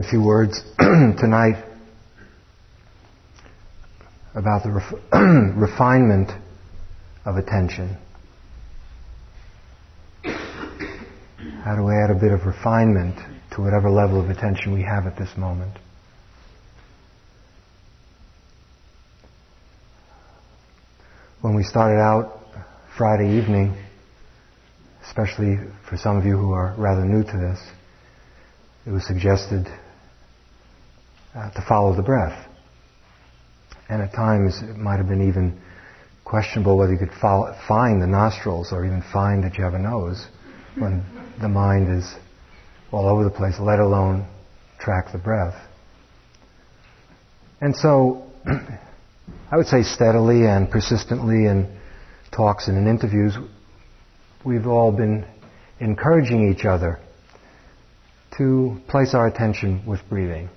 A few words tonight about the ref- refinement of attention. How do we add a bit of refinement to whatever level of attention we have at this moment? When we started out Friday evening, especially for some of you who are rather new to this, it was suggested uh, to follow the breath. And at times it might have been even questionable whether you could follow, find the nostrils or even find that you have a nose when the mind is all over the place, let alone track the breath. And so, I would say steadily and persistently in talks and in interviews, we've all been encouraging each other to place our attention with breathing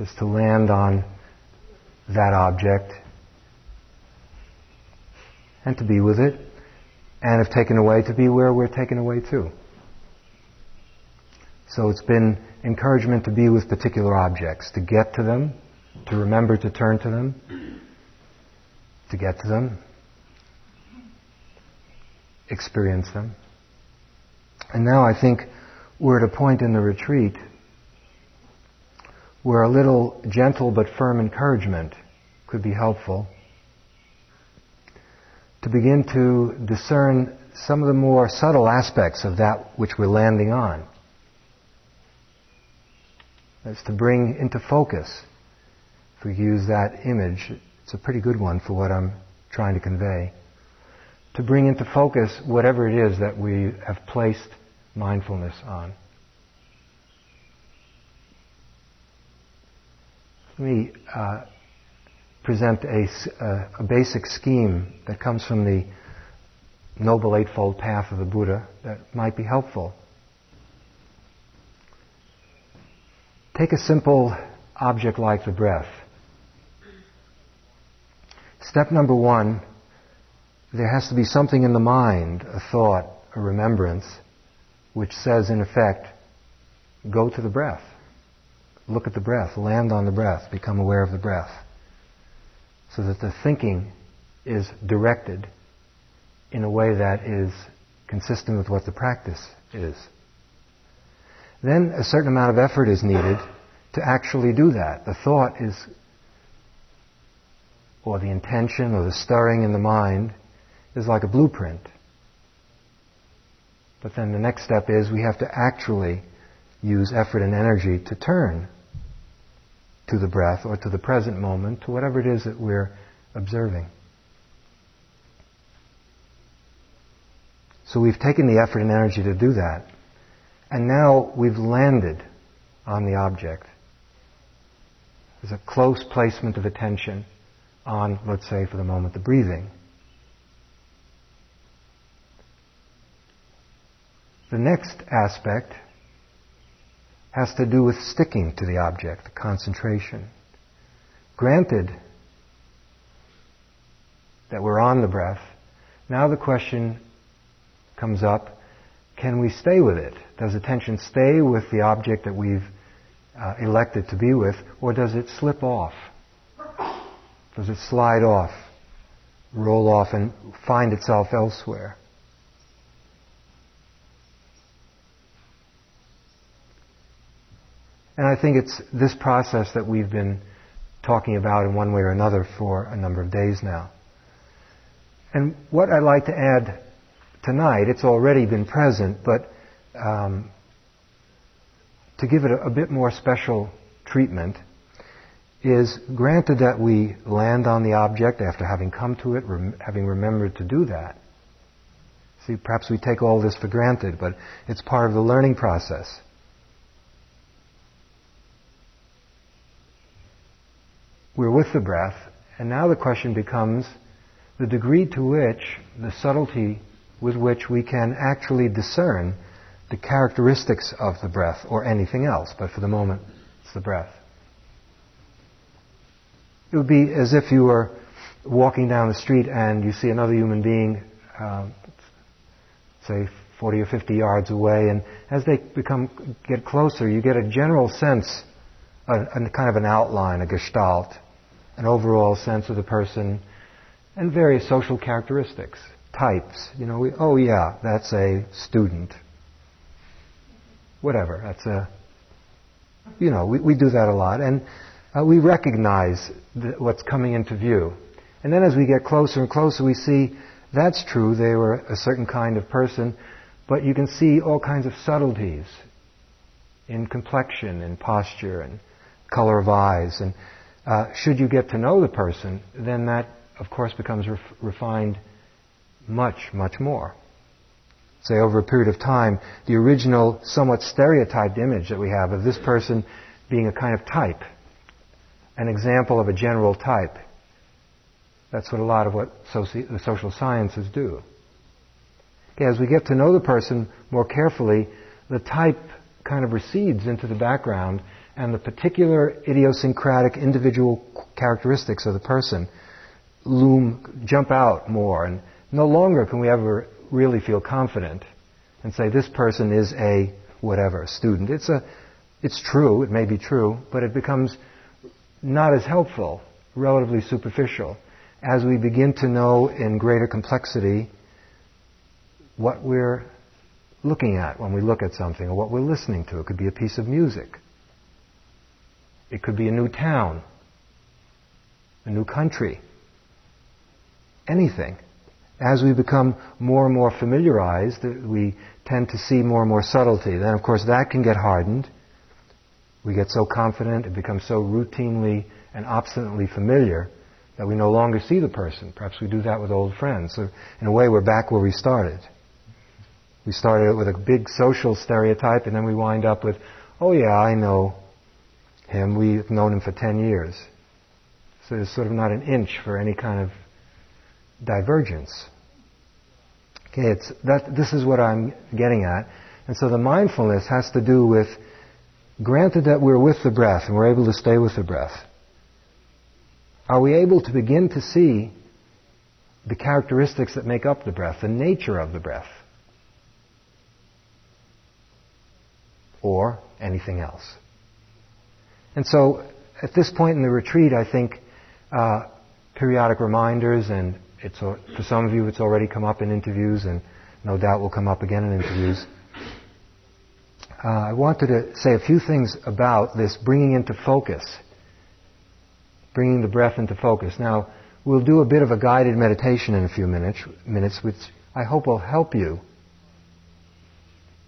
is to land on that object and to be with it, and if taken away, to be where we're taken away to. So it's been encouragement to be with particular objects, to get to them, to remember to turn to them, to get to them, experience them. And now I think we're at a point in the retreat where a little gentle but firm encouragement could be helpful to begin to discern some of the more subtle aspects of that which we're landing on. That's to bring into focus. If we use that image, it's a pretty good one for what I'm trying to convey. To bring into focus whatever it is that we have placed mindfulness on. Let me uh, present a, a, basic scheme that comes from the Noble Eightfold Path of the Buddha that might be helpful. Take a simple object like the breath. Step number one, there has to be something in the mind, a thought, a remembrance, which says, in effect, go to the breath. Look at the breath, land on the breath, become aware of the breath. So that the thinking is directed in a way that is consistent with what the practice is. Then a certain amount of effort is needed to actually do that. The thought is, or the intention or the stirring in the mind is like a blueprint. But then the next step is we have to actually use effort and energy to turn to the breath or to the present moment, to whatever it is that we're observing. So we've taken the effort and energy to do that. And now we've landed on the object. There's a close placement of attention on, let's say, for the moment, the breathing. The next aspect has to do with sticking to the object, the concentration. Granted that we're on the breath, now the question comes up, can we stay with it? Does attention stay with the object that we've uh, elected to be with, or does it slip off? Does it slide off, roll off, and find itself elsewhere? And I think it's this process that we've been talking about in one way or another for a number of days now. And what I'd like to add tonight, it's already been present, but um, to give it a, a bit more special treatment, is granted that we land on the object after having come to it, rem- having remembered to do that. See, perhaps we take all this for granted, but it's part of the learning process. We're with the breath, and now the question becomes the degree to which, the subtlety with which we can actually discern the characteristics of the breath or anything else, but for the moment, it's the breath. It would be as if you were walking down the street and you see another human being, uh, say 40 or 50 yards away, and as they become get closer, you get a general sense, a, a kind of an outline, a gestalt, an overall sense of the person, and various social characteristics, types. You know, we, oh yeah, that's a student. Whatever, that's a, you know, we, we do that a lot, and uh, we recognize what's coming into view. And then as we get closer and closer, we see that's true, they were a certain kind of person, but you can see all kinds of subtleties in complexion, in posture, and color of eyes. And uh, should you get to know the person, then that, of course, becomes ref- refined much, much more. Say, over a period of time, the original, somewhat stereotyped image that we have of this person being a kind of type, an example of a general type, that's what a lot of what soci- the social sciences do. Okay, as we get to know the person more carefully, the type kind of recedes into the background and the particular idiosyncratic individual characteristics of the person loom, jump out more. And no longer can we ever really feel confident and say this person is a whatever student. It's a, it's true, it may be true, but it becomes not as helpful, relatively superficial as we begin to know in greater complexity what we're looking at when we look at something or what we're listening to. It could be a piece of music. It could be a new town, a new country, anything. As we become more and more familiarized, uh, we tend to see more and more subtlety. Then, of course, that can get hardened. We get so confident, it becomes so routinely and obstinately familiar that we no longer see the person. Perhaps we do that with old friends. So in a way, we're back where we started. We started with a big social stereotype, and then we wind up with, oh yeah, I know him. We've known him for 10 years. So there's sort of not an inch for any kind of divergence. Okay, it's that, this is what I'm getting at. And so the mindfulness has to do with, granted that we're with the breath and we're able to stay with the breath, are we able to begin to see the characteristics that make up the breath, the nature of the breath? Or anything else? And so, at this point in the retreat, I think uh, periodic reminders, and it's for some of you, it's already come up in interviews, and no doubt will come up again in interviews. Uh, I wanted to say a few things about this bringing into focus bringing the breath into focus. Now, we'll do a bit of a guided meditation in a few minutes, minutes which I hope will help you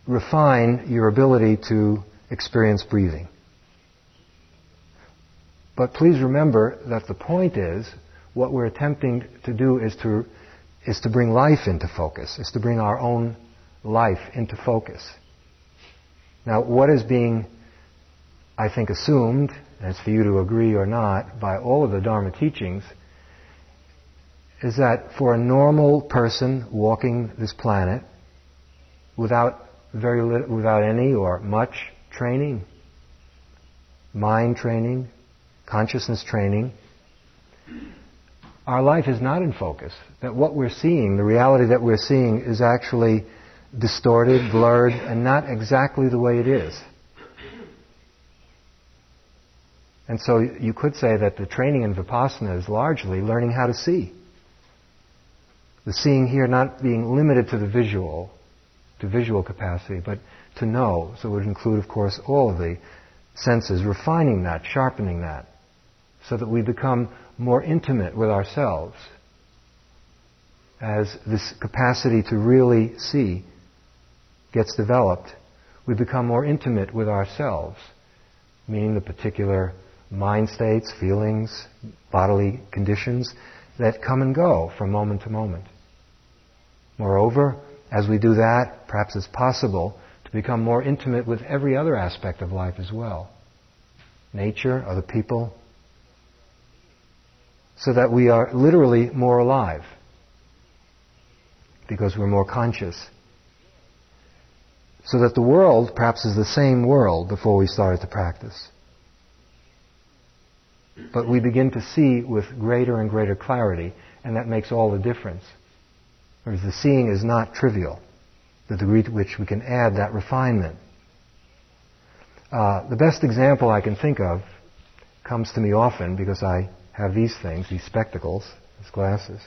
refine your ability to experience breathing. But please remember that the point is, what we're attempting to do is to, is to bring life into focus, is to bring our own life into focus. Now, what is being, I think, assumed and it's for you to agree or not, by all of the Dharma teachings, is that for a normal person walking this planet, without very little, without any or much training, mind training, consciousness training, our life is not in focus. That what we're seeing, the reality that we're seeing, is actually distorted, blurred, and not exactly the way it is. And so you could say that the training in Vipassana is largely learning how to see. The seeing here not being limited to the visual, to visual capacity, but to know. So it would include, of course, all of the senses, refining that, sharpening that, so that we become more intimate with ourselves. As this capacity to really see gets developed, we become more intimate with ourselves, meaning the particular mind states, feelings, bodily conditions that come and go from moment to moment. Moreover, as we do that, perhaps it's possible to become more intimate with every other aspect of life as well nature, other people, so that we are literally more alive because we're more conscious. So that the world perhaps is the same world before we started to practice. But we begin to see with greater and greater clarity, and that makes all the difference. Whereas the seeing is not trivial. the degree to which we can add that refinement. Uh, the best example I can think of comes to me often because I have these things, these spectacles, these glasses.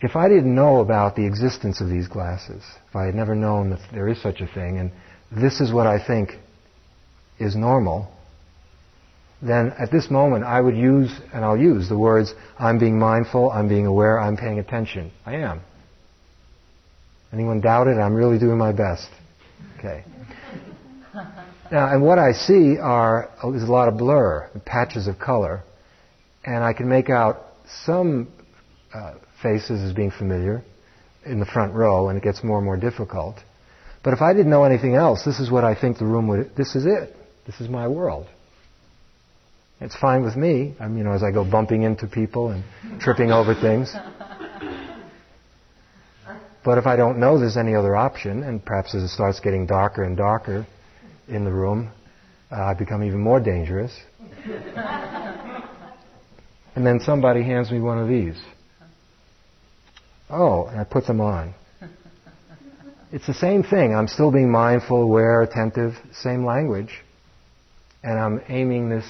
If I didn't know about the existence of these glasses, if I had never known that there is such a thing, and this is what I think is normal, then at this moment I would use, and I'll use the words, I'm being mindful, I'm being aware, I'm paying attention. I am. Anyone doubt it? I'm really doing my best. Okay. Now, and what I see are, is a lot of blur, patches of color, and I can make out some uh, faces as being familiar in the front row, and it gets more and more difficult. But if I didn't know anything else, this is what I think the room would, this is it. This is my world. It's fine with me. I'm, you know, as I go bumping into people and tripping over things. But if I don't know there's any other option, and perhaps as it starts getting darker and darker in the room, uh, I become even more dangerous. and then somebody hands me one of these. Oh, and I put them on. It's the same thing. I'm still being mindful, aware, attentive, same language. And I'm aiming this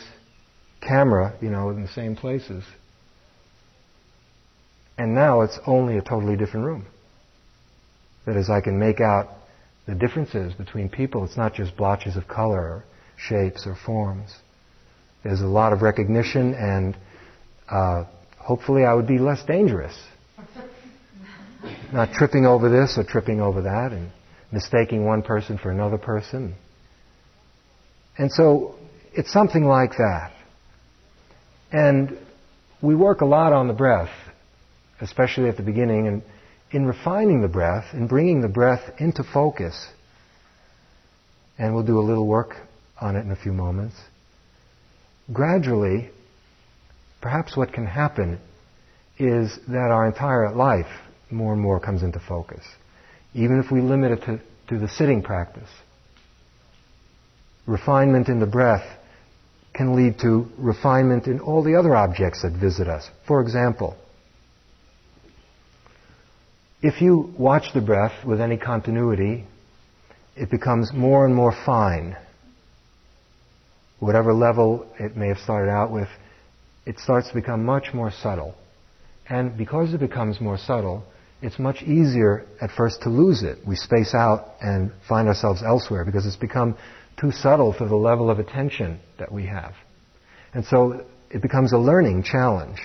camera, you know, in the same places. And now it's only a totally different room. That is, I can make out the differences between people. It's not just blotches of color or shapes or forms. There's a lot of recognition, and uh, hopefully I would be less dangerous. not tripping over this or tripping over that, and mistaking one person for another person. And so it's something like that. And we work a lot on the breath, especially at the beginning, and in refining the breath, in bringing the breath into focus, and we'll do a little work on it in a few moments, gradually, perhaps what can happen is that our entire life more and more comes into focus, even if we limit it to, to the sitting practice. Refinement in the breath can lead to refinement in all the other objects that visit us. For example, if you watch the breath with any continuity, it becomes more and more fine. Whatever level it may have started out with, it starts to become much more subtle. And because it becomes more subtle, it's much easier at first to lose it. We space out and find ourselves elsewhere because it's become too subtle for the level of attention that we have. And so it becomes a learning challenge.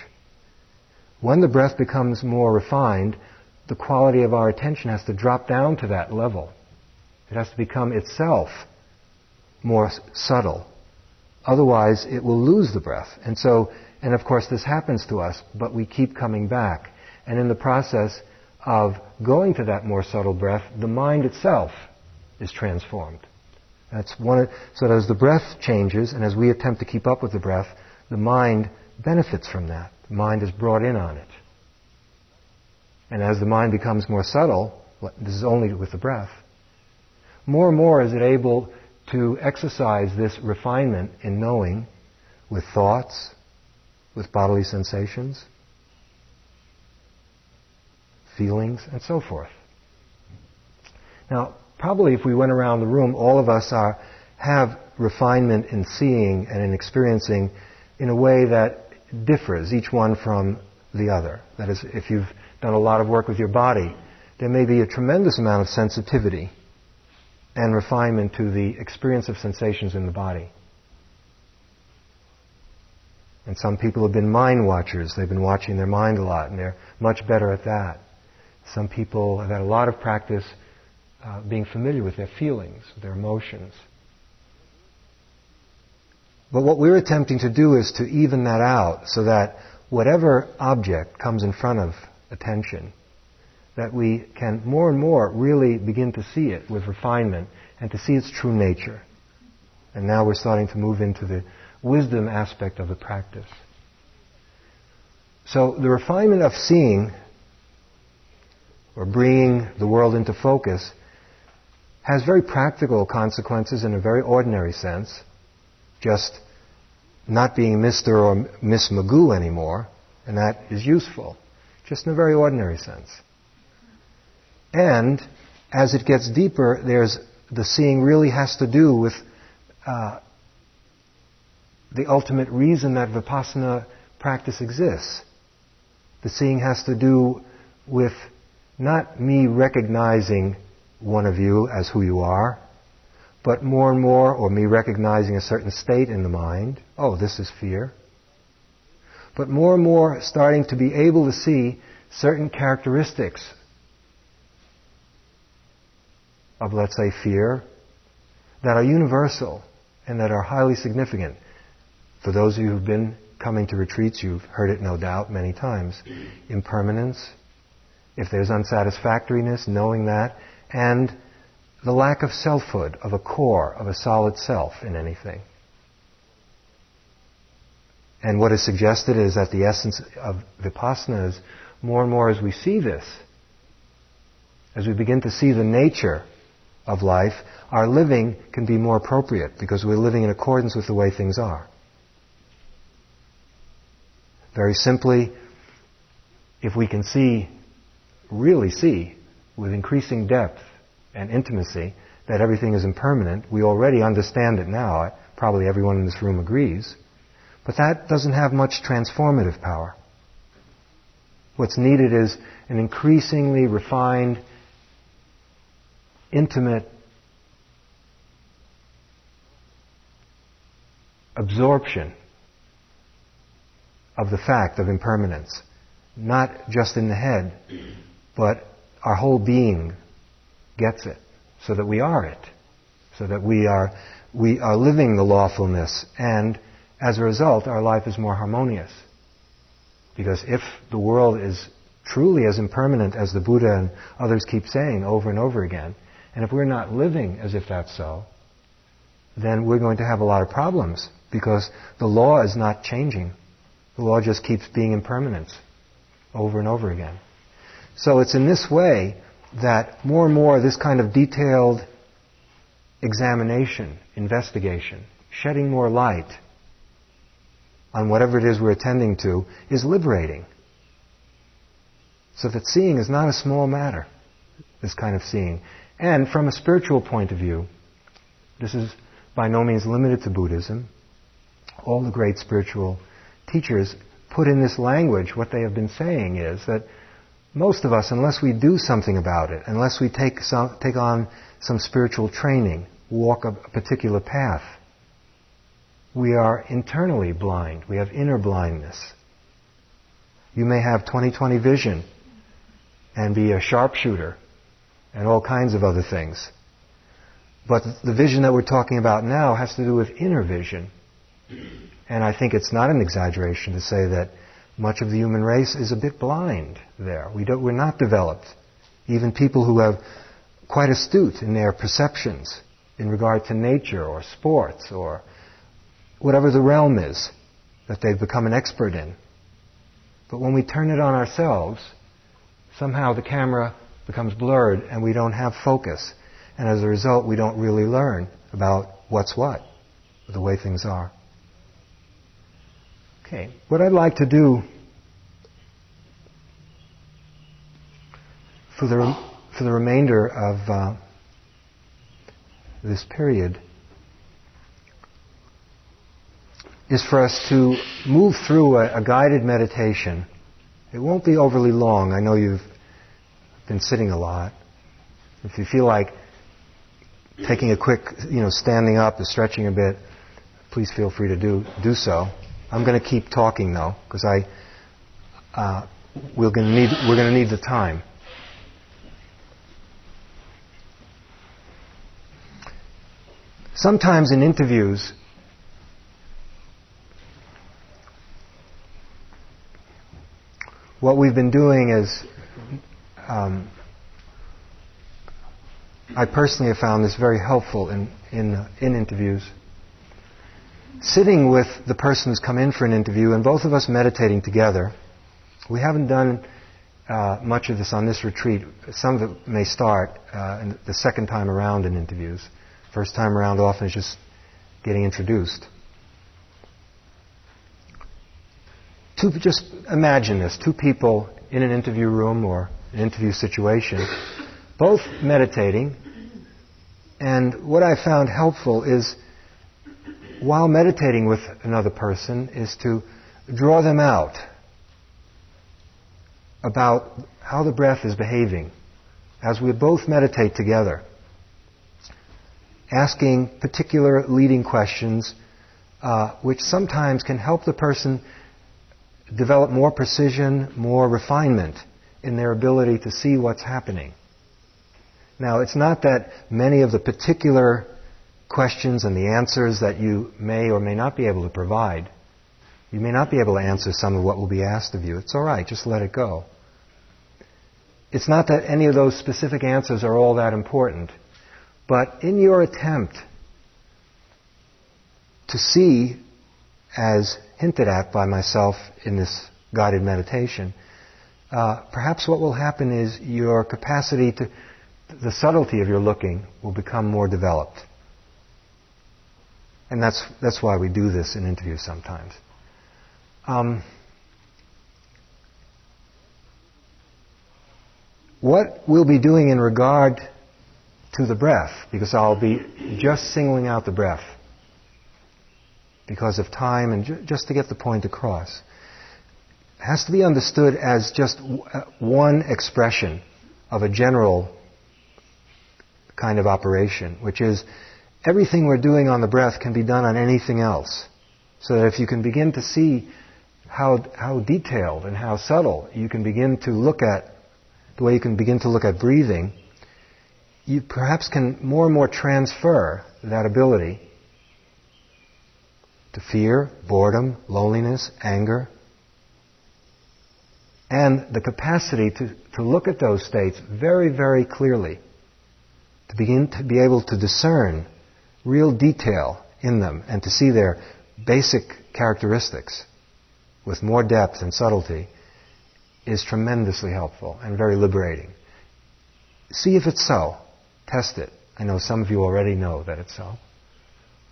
When the breath becomes more refined, the quality of our attention has to drop down to that level. It has to become itself more subtle. Otherwise, it will lose the breath. And so, and of course, this happens to us, but we keep coming back. And in the process of going to that more subtle breath, the mind itself is transformed. That's one. So as the breath changes, and as we attempt to keep up with the breath, the mind benefits from that. The mind is brought in on it. And as the mind becomes more subtle, this is only with the breath, more and more is it able to exercise this refinement in knowing with thoughts, with bodily sensations, feelings, and so forth. Now, probably if we went around the room, all of us are, have refinement in seeing and in experiencing in a way that differs, each one from the other. That is, if you've done a lot of work with your body, there may be a tremendous amount of sensitivity and refinement to the experience of sensations in the body. And some people have been mind watchers. They've been watching their mind a lot, and they're much better at that. Some people have had a lot of practice uh, being familiar with their feelings, their emotions. But what we're attempting to do is to even that out so that whatever object comes in front of attention, that we can more and more really begin to see it with refinement and to see its true nature. And now we're starting to move into the wisdom aspect of the practice. So the refinement of seeing or bringing the world into focus has very practical consequences in a very ordinary sense. Just not being Mr. or Miss Magoo anymore, and that is useful, just in a very ordinary sense. And as it gets deeper, there's the seeing really has to do with uh, the ultimate reason that vipassana practice exists. The seeing has to do with not me recognizing one of you as who you are, but more and more, or me recognizing a certain state in the mind. Oh, this is fear. But more and more starting to be able to see certain characteristics of, let's say, fear that are universal and that are highly significant. For those of you who've been coming to retreats, you've heard it no doubt many times. Impermanence, if there's unsatisfactoriness, knowing that, and the lack of selfhood, of a core, of a solid self in anything. And what is suggested is that the essence of vipassana is more and more as we see this, as we begin to see the nature of life, our living can be more appropriate because we're living in accordance with the way things are. Very simply, if we can see, really see, with increasing depth and intimacy, that everything is impermanent, we already understand it now. Probably everyone in this room agrees. But that doesn't have much transformative power. What's needed is an increasingly refined, intimate absorption of the fact of impermanence, not just in the head, but our whole being gets it, so that we are it, so that we are we are living the lawfulness, and as a result, our life is more harmonious. Because if the world is truly as impermanent as the Buddha and others keep saying over and over again, and if we're not living as if that's so, then we're going to have a lot of problems because the law is not changing. The law just keeps being impermanent over and over again. So it's in this way that more and more this kind of detailed examination, investigation, shedding more light on whatever it is we're attending to is liberating. So that seeing is not a small matter, this kind of seeing. And from a spiritual point of view, this is by no means limited to Buddhism. All the great spiritual teachers put in this language, what they have been saying is that most of us, unless we do something about it, unless we take, some, take on some spiritual training, walk a, a particular path, we are internally blind. We have inner blindness. You may have 20/20 vision and be a sharpshooter and all kinds of other things. But the vision that we're talking about now has to do with inner vision. And I think it's not an exaggeration to say that much of the human race is a bit blind there. We don't, we're not developed. Even people who have quite astute in their perceptions in regard to nature or sports or whatever the realm is that they've become an expert in. But when we turn it on ourselves, somehow the camera becomes blurred and we don't have focus. And as a result, we don't really learn about what's what, the way things are. Okay, what I'd like to do for the, for the remainder of uh, this period is for us to move through a, a guided meditation. It won't be overly long. I know you've been sitting a lot. If you feel like taking a quick, you know, standing up and stretching a bit, please feel free to do, do so. I'm going to keep talking though, because I uh, we're going to need we're going to need the time. Sometimes in interviews, what we've been doing is, um, I personally have found this very helpful in in in interviews sitting with the person who's come in for an interview and both of us meditating together. We haven't done uh, much of this on this retreat. Some of it may start uh, the second time around in interviews. First time around often is just getting introduced. Two, just imagine this: two people in an interview room or an interview situation, both meditating. And what I found helpful is, while meditating with another person, is to draw them out about how the breath is behaving as we both meditate together, asking particular leading questions, uh, which sometimes can help the person develop more precision, more refinement in their ability to see what's happening. Now, it's not that many of the particular questions and the answers that you may or may not be able to provide, you may not be able to answer some of what will be asked of you. It's all right, just let it go. It's not that any of those specific answers are all that important, but in your attempt to see, as hinted at by myself in this guided meditation, uh, perhaps what will happen is your capacity to, the subtlety of your looking will become more developed. And that's, that's why we do this in interviews sometimes. Um, what we'll be doing in regard to the breath, because I'll be just singling out the breath because of time and ju- just to get the point across, has to be understood as just w- uh, one expression of a general kind of operation, which is everything we're doing on the breath can be done on anything else. So that if you can begin to see how, how detailed and how subtle you can begin to look at, the way you can begin to look at breathing, you perhaps can more and more transfer that ability to fear, boredom, loneliness, anger, and the capacity to, to look at those states very, very clearly, to begin to be able to discern real detail in them and to see their basic characteristics with more depth and subtlety is tremendously helpful and very liberating. See if it's so. Test it. I know some of you already know that it's so.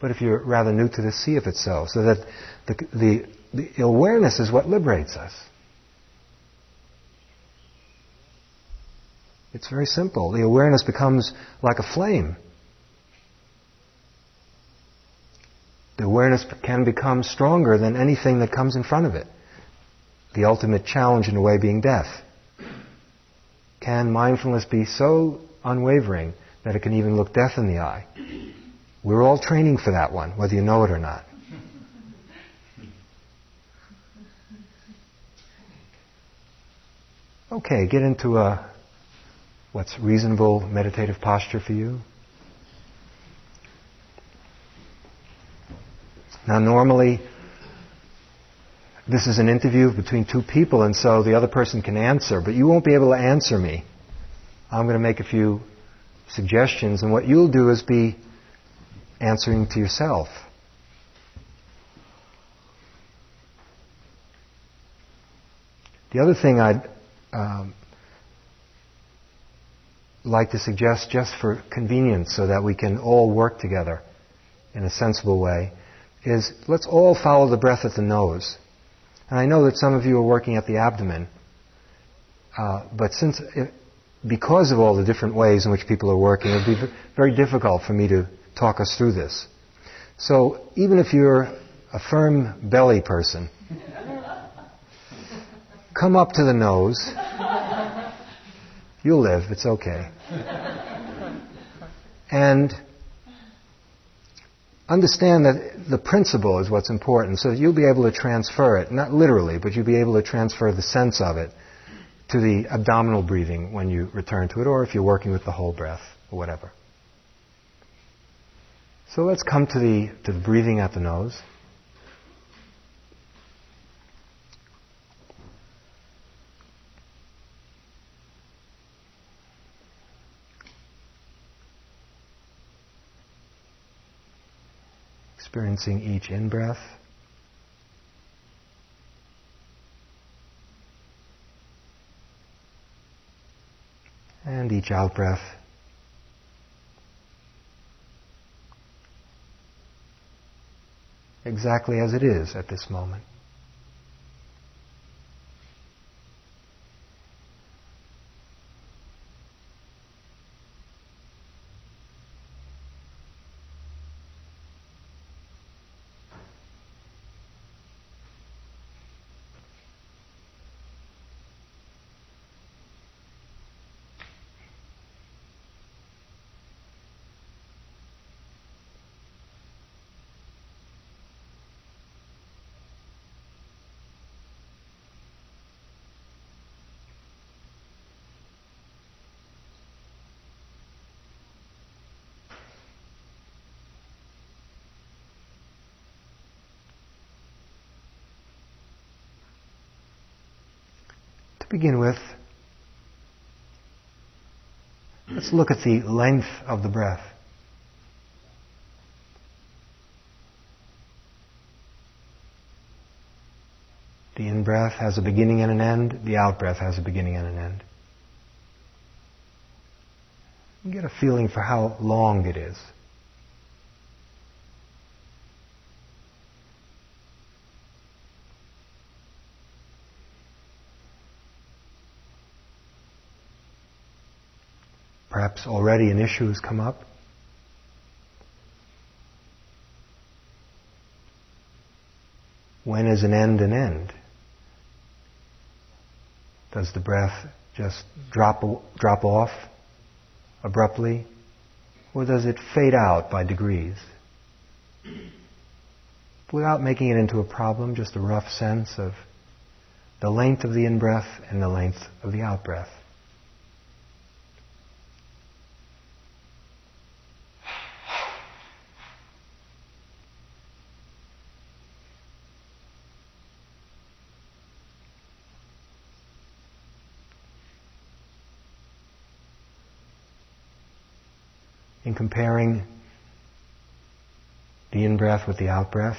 But if you're rather new to the see of it's so. So that the, the, the awareness is what liberates us. It's very simple. The awareness becomes like a flame. The awareness can become stronger than anything that comes in front of it. The ultimate challenge, in a way, being death. Can mindfulness be so unwavering that it can even look death in the eye? We're all training for that one, whether you know it or not. Okay, get into a what's reasonable meditative posture for you. Now, normally, this is an interview between two people, and so the other person can answer, but you won't be able to answer me. I'm going to make a few suggestions, and what you'll do is be answering to yourself. The other thing I'd um, like to suggest, just for convenience, so that we can all work together in a sensible way, is let's all follow the breath at the nose. And I know that some of you are working at the abdomen, uh, but since it, because of all the different ways in which people are working, it would be very difficult for me to talk us through this. So even if you're a firm belly person, come up to the nose. You'll live, it's okay. And understand that the principle is what's important, so that you'll be able to transfer it, not literally, but you'll be able to transfer the sense of it to the abdominal breathing when you return to it, or if you're working with the whole breath, or whatever. So let's come to the, to the breathing at the nose. Experiencing each in breath. And each out breath. Exactly as it is at this moment. Begin with, let's look at the length of the breath. The in breath has a beginning and an end, the out breath has a beginning and an end. You get a feeling for how long it is. Perhaps already an issue has come up. When is an end an end? Does the breath just drop, drop off abruptly? Or does it fade out by degrees? Without making it into a problem, just a rough sense of the length of the in breath and the length of the out breath. In comparing the in breath with the out breath.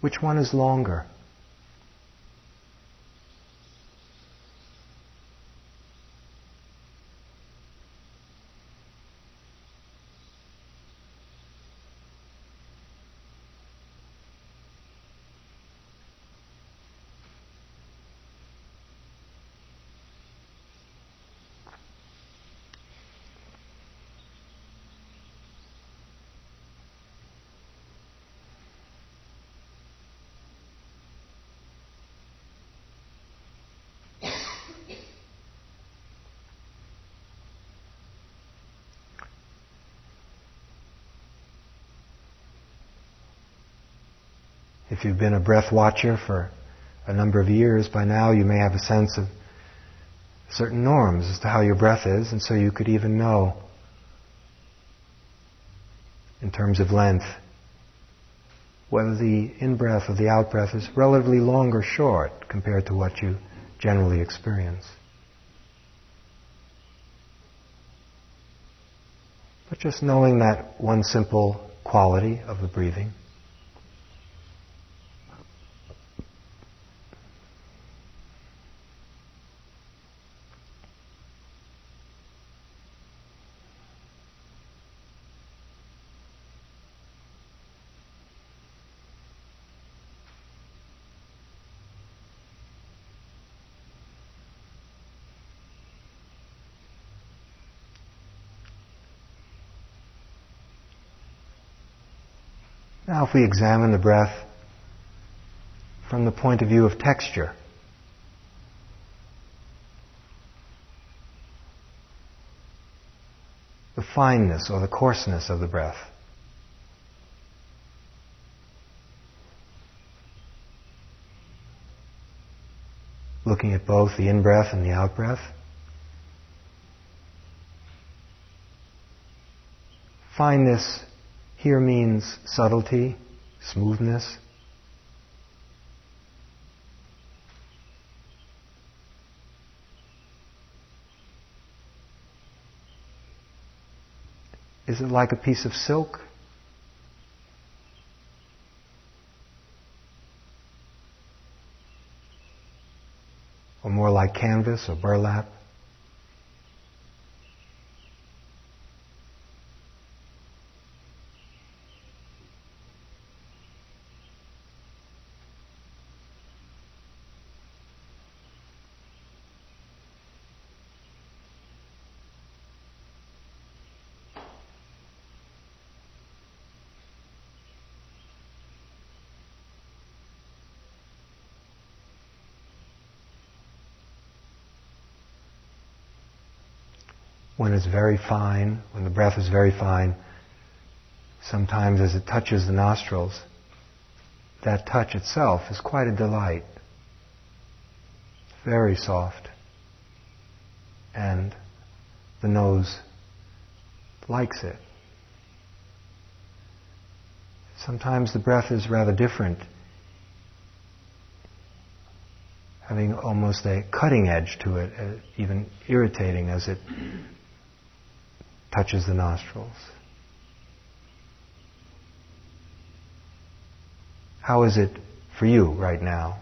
Which one is longer? You've been a breath watcher for a number of years, by now you may have a sense of certain norms as to how your breath is, and so you could even know in terms of length whether the in breath or the out breath is relatively long or short compared to what you generally experience. But just knowing that one simple quality of the breathing. Now, if we examine the breath from the point of view of texture, the fineness or the coarseness of the breath. Looking at both the in breath and the out breath. Fineness here means subtlety, smoothness. Is it like a piece of silk? Or more like canvas or burlap? When it's very fine, when the breath is very fine, sometimes as it touches the nostrils, that touch itself is quite a delight. Very soft. And the nose likes it. Sometimes the breath is rather different, having almost a cutting edge to it, uh, even irritating as it touches the nostrils. How is it for you right now?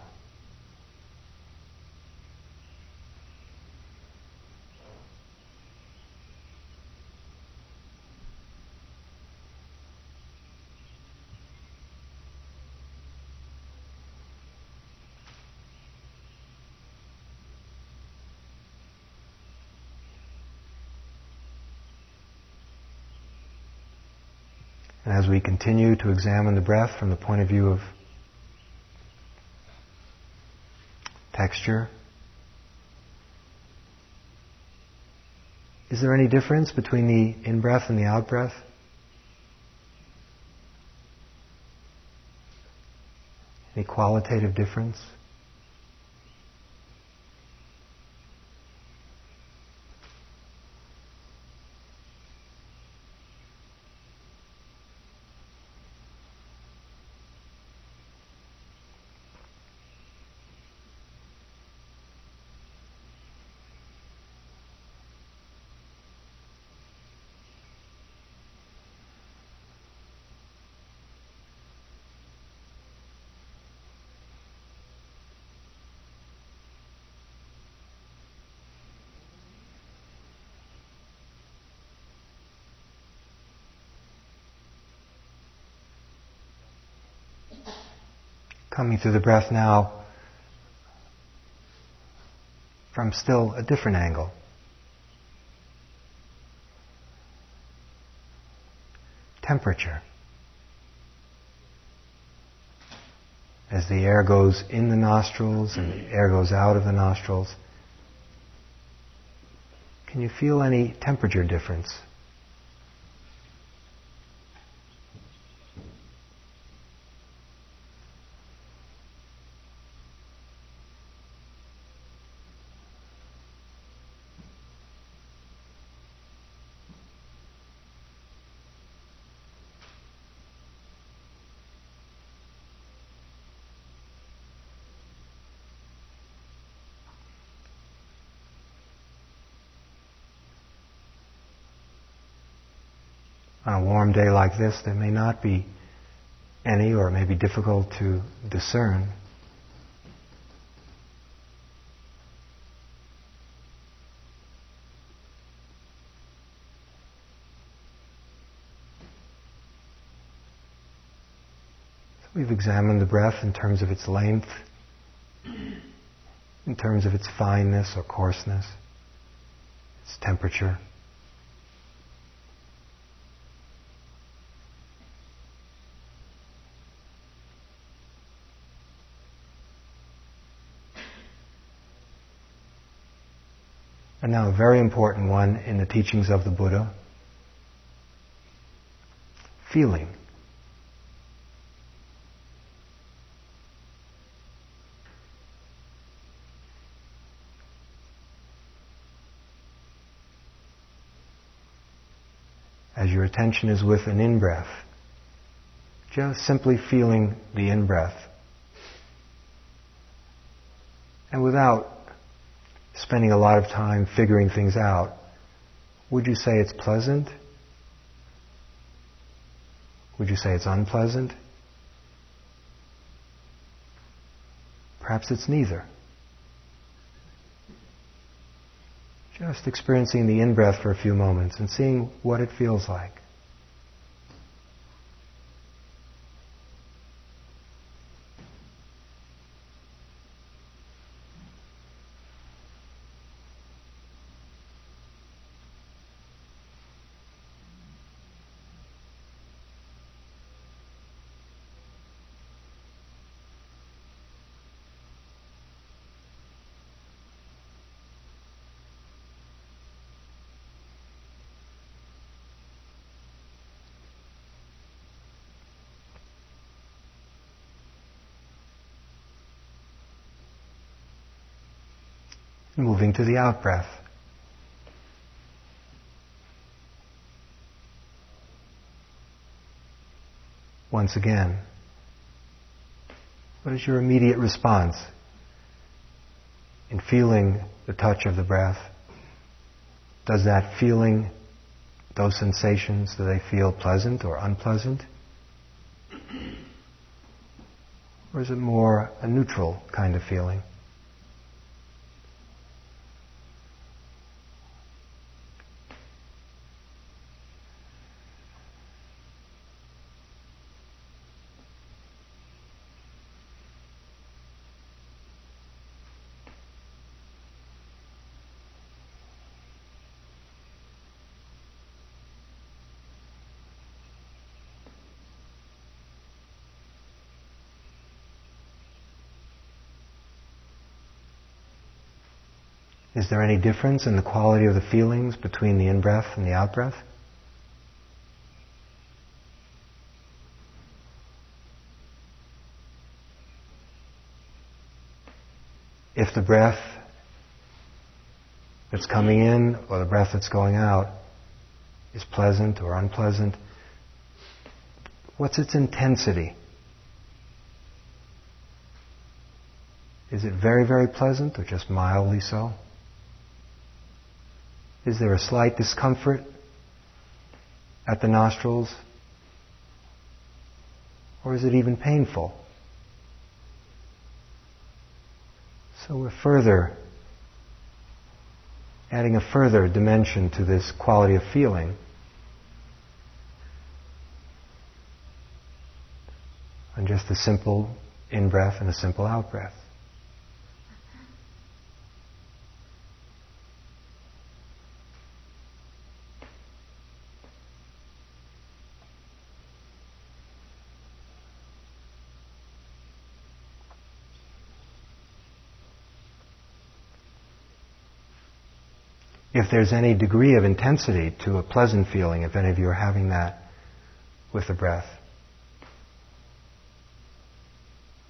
We continue to examine the breath from the point of view of texture, is there any difference between the in breath and the out breath? Any qualitative difference? Coming through the breath now from still a different angle. Temperature. As the air goes in the nostrils and the air goes out of the nostrils, can you feel any temperature difference? On a warm day like this, there may not be any, or it may be difficult to discern. So we've examined the breath in terms of its length, in terms of its fineness or coarseness, its temperature. And now a very important one in the teachings of the Buddha. Feeling. As your attention is with an in-breath, just simply feeling the in-breath. And without spending a lot of time figuring things out, would you say it's pleasant? Would you say it's unpleasant? Perhaps it's neither. Just experiencing the in breath for a few moments and seeing what it feels like. Moving to the out breath. once again. What is your immediate response in feeling the touch of the breath? Does that feeling, those sensations, do they feel pleasant or unpleasant? Or is it more a neutral kind of feeling? Is there any difference in the quality of the feelings between the in breath and the out breath? If the breath that's coming in or the breath that's going out is pleasant or unpleasant, what's its intensity? Is it very, very pleasant or just mildly so? Is there a slight discomfort at the nostrils? Or is it even painful? So we're further adding a further dimension to this quality of feeling. And just a simple in breath and a simple out breath. If there's any degree of intensity to a pleasant feeling, if any of you are having that with the breath.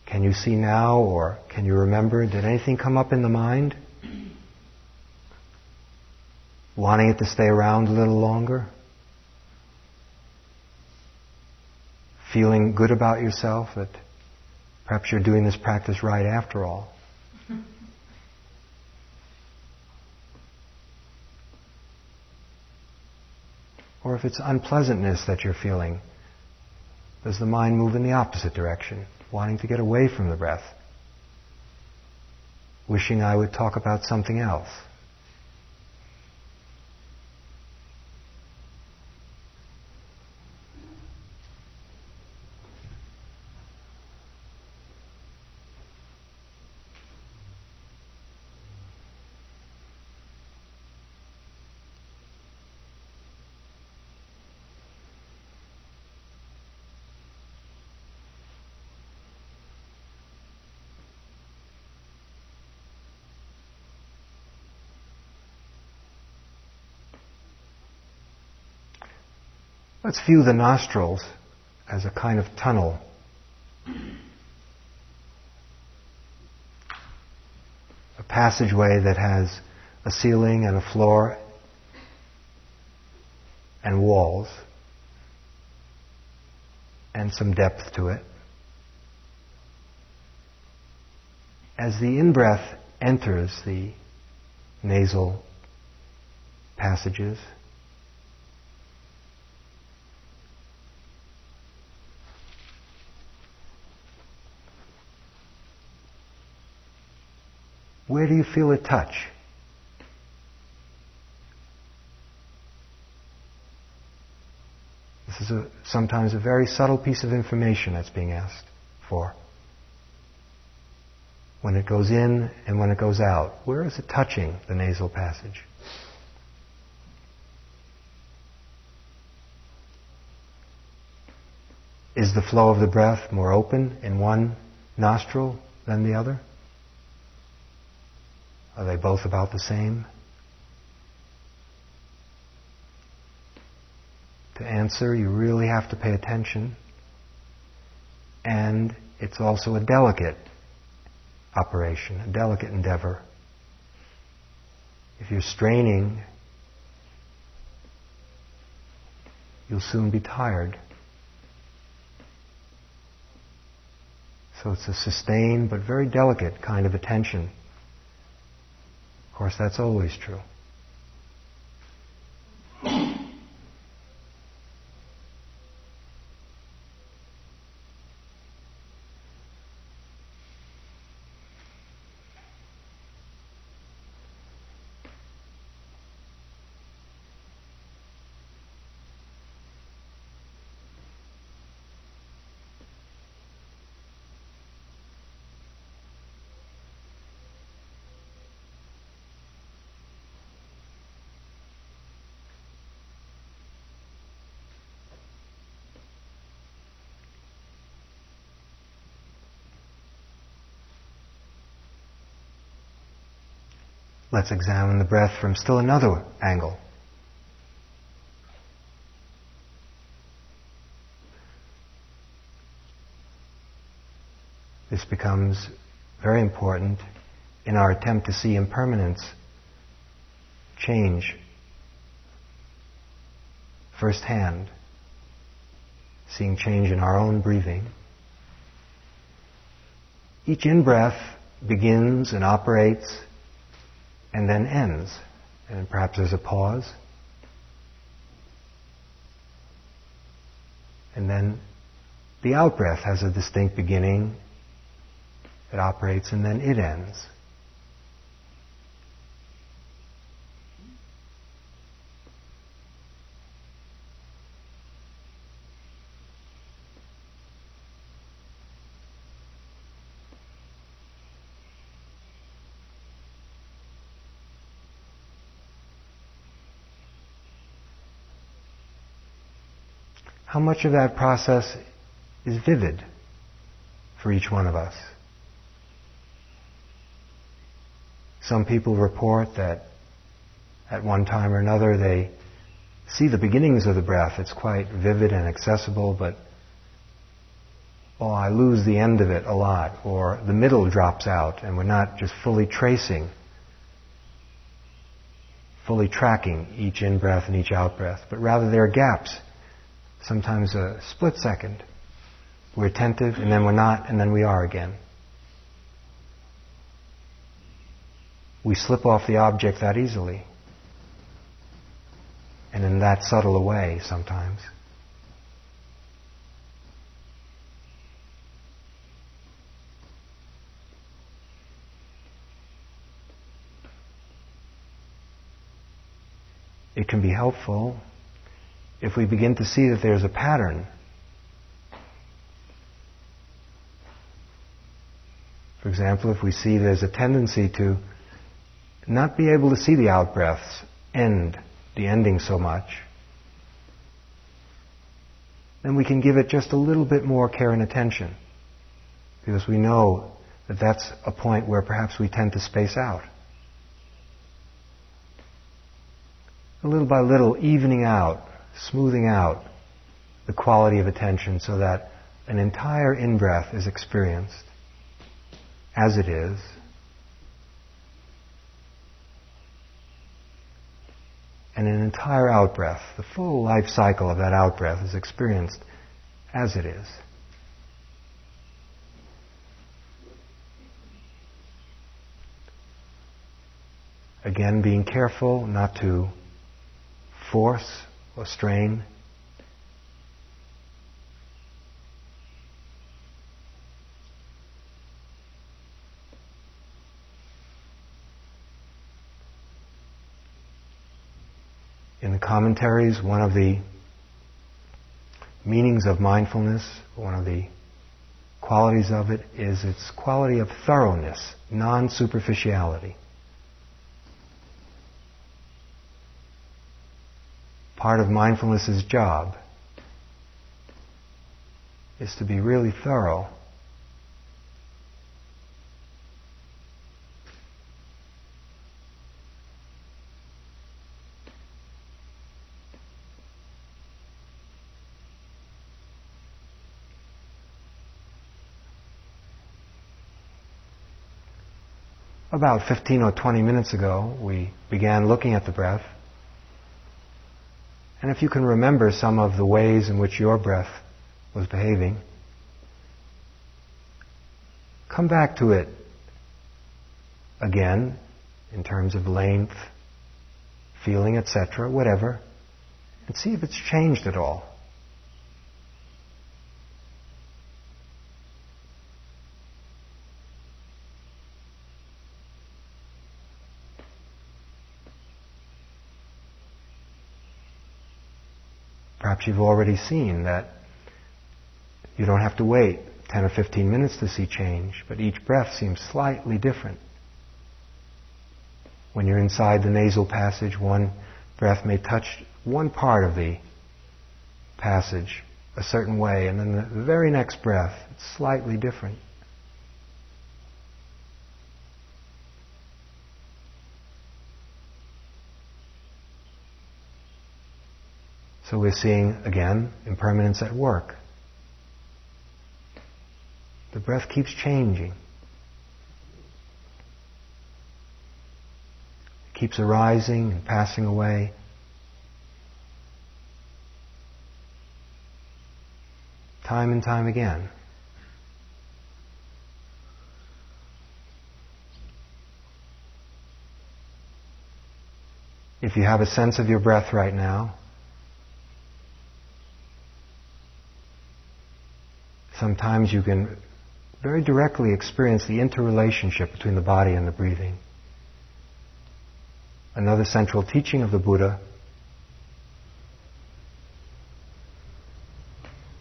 Can you see now or can you remember? Did anything come up in the mind? Wanting it to stay around a little longer? Feeling good about yourself that perhaps you're doing this practice right after all? Or if it's unpleasantness that you're feeling, does the mind move in the opposite direction, wanting to get away from the breath? Wishing I would talk about something else? Let's view the nostrils as a kind of tunnel. A passageway that has a ceiling and a floor and walls and some depth to it. As the in breath enters the nasal passages, Where do you feel a touch? This is a, sometimes a very subtle piece of information that's being asked for. When it goes in and when it goes out, where is it touching the nasal passage? Is the flow of the breath more open in one nostril than the other? Are they both about the same? To answer, you really have to pay attention. And it's also a delicate operation, a delicate endeavor. If you're straining, you'll soon be tired. So it's a sustained but very delicate kind of attention. Of course, that's always true. Let's examine the breath from still another angle. This becomes very important in our attempt to see impermanence, change firsthand, seeing change in our own breathing. Each in breath begins and operates and then ends. And perhaps there's a pause. And then the out breath has a distinct beginning. It operates and then it ends. How much of that process is vivid for each one of us? Some people report that at one time or another they see the beginnings of the breath. It's quite vivid and accessible, but oh, I lose the end of it a lot, or the middle drops out and we're not just fully tracing, fully tracking each in breath and each out breath, but rather there are gaps sometimes a split second. We're attentive and then we're not and then we are again. We slip off the object that easily. And in that subtle a way sometimes. It can be helpful if we begin to see that there's a pattern, for example, if we see there's a tendency to not be able to see the out breaths end, the ending so much, then we can give it just a little bit more care and attention. Because we know that that's a point where perhaps we tend to space out. A little by little, evening out smoothing out the quality of attention so that an entire in breath is experienced as it is. And an entire out breath, the full life cycle of that out breath is experienced as it is. Again, being careful not to force or strain. In the commentaries, one of the meanings of mindfulness, one of the qualities of it is its quality of thoroughness, non superficiality. Part of mindfulness's job is to be really thorough. About 15 or 20 minutes ago, we began looking at the breath. And if you can remember some of the ways in which your breath was behaving, come back to it again in terms of length, feeling, etc., whatever, and see if it's changed at all. Perhaps you've already seen that you don't have to wait 10 or 15 minutes to see change, but each breath seems slightly different. When you're inside the nasal passage, one breath may touch one part of the passage a certain way, and then the very next breath, it's slightly different. So we're seeing, again, impermanence at work. The breath keeps changing. It keeps arising and passing away. Time and time again. If you have a sense of your breath right now, sometimes you can very directly experience the interrelationship between the body and the breathing. Another central teaching of the Buddha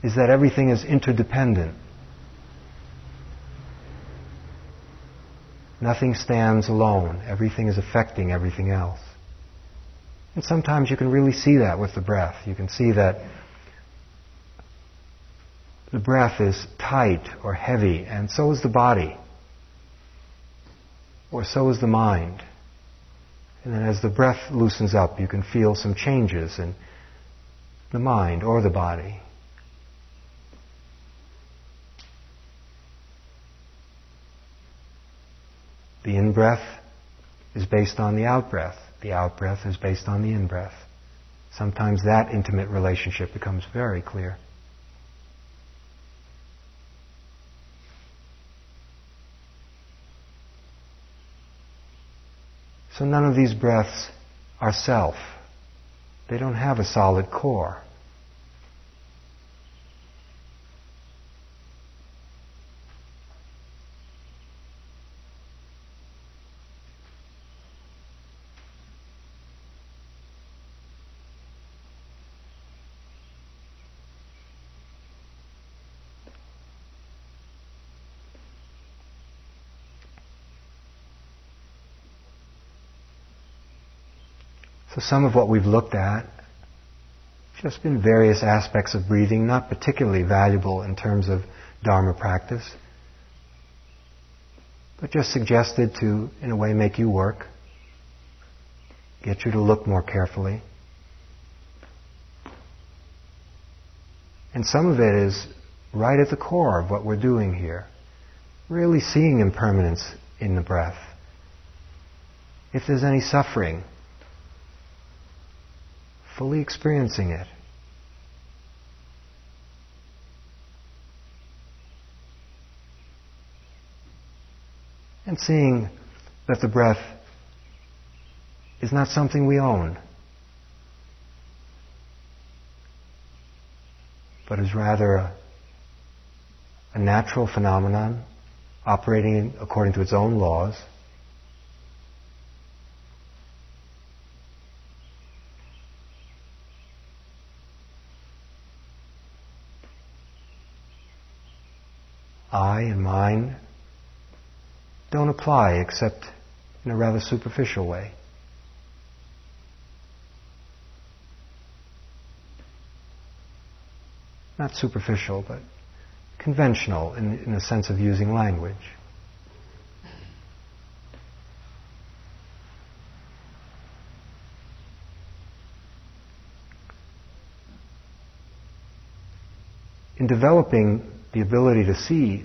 is that everything is interdependent. Nothing stands alone. Everything is affecting everything else. And sometimes you can really see that with the breath. You can see that the breath is tight or heavy, and so is the body, or so is the mind. And then as the breath loosens up, you can feel some changes in the mind or the body. The in breath is based on the out breath. The out breath is based on the in breath. Sometimes that intimate relationship becomes very clear. So none of these breaths are self. They don't have a solid core. So some of what we've looked at just been various aspects of breathing, not particularly valuable in terms of Dharma practice, but just suggested to, in a way, make you work, get you to look more carefully. And some of it is right at the core of what we're doing here. Really seeing impermanence in the breath. If there's any suffering, fully experiencing it. And seeing that the breath is not something we own, but is rather a, a natural phenomenon operating according to its own laws. I and mine don't apply except in a rather superficial way. Not superficial, but conventional in, in the sense of using language. In developing the ability to see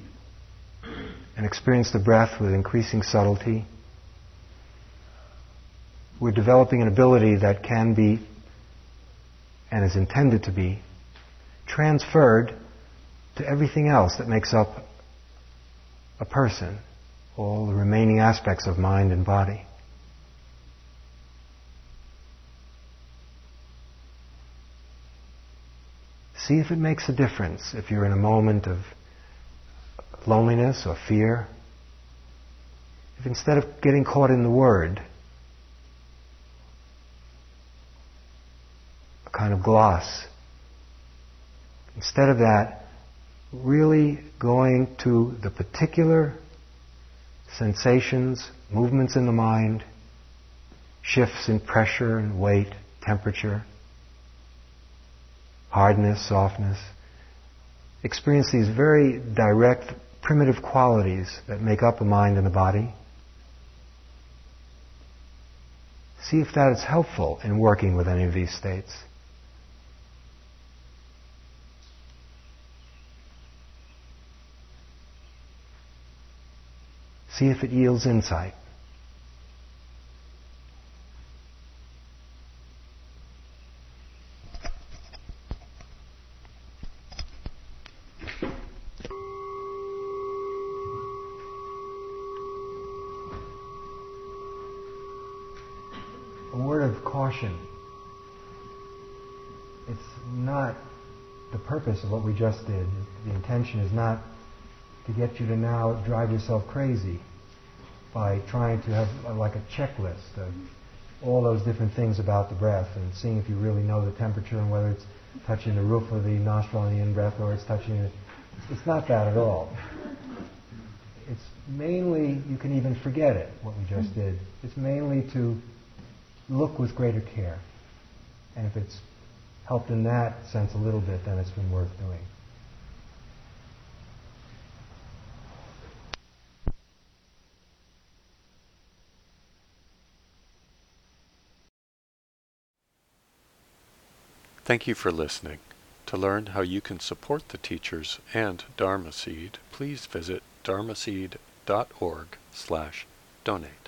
and experience the breath with increasing subtlety. We're developing an ability that can be and is intended to be transferred to everything else that makes up a person, all the remaining aspects of mind and body. See if it makes a difference if you're in a moment of loneliness or fear. If instead of getting caught in the word, a kind of gloss, instead of that, really going to the particular sensations, movements in the mind, shifts in pressure and weight, temperature, hardness, softness. Experience these very direct, primitive qualities that make up the mind and the body. See if that is helpful in working with any of these states. See if it yields insight. What we just did. The intention is not to get you to now drive yourself crazy by trying to have a, like a checklist of all those different things about the breath and seeing if you really know the temperature and whether it's touching the roof of the nostril on the in-breath or it's touching it. It's not that at all. It's mainly, you can even forget it, what we just mm. did. It's mainly to look with greater care. And if it's helped in that sense a little bit, then it's been worth doing. Thank you for listening. To learn how you can support the teachers and Dharma Seed, please visit dharmaseed.org slash donate.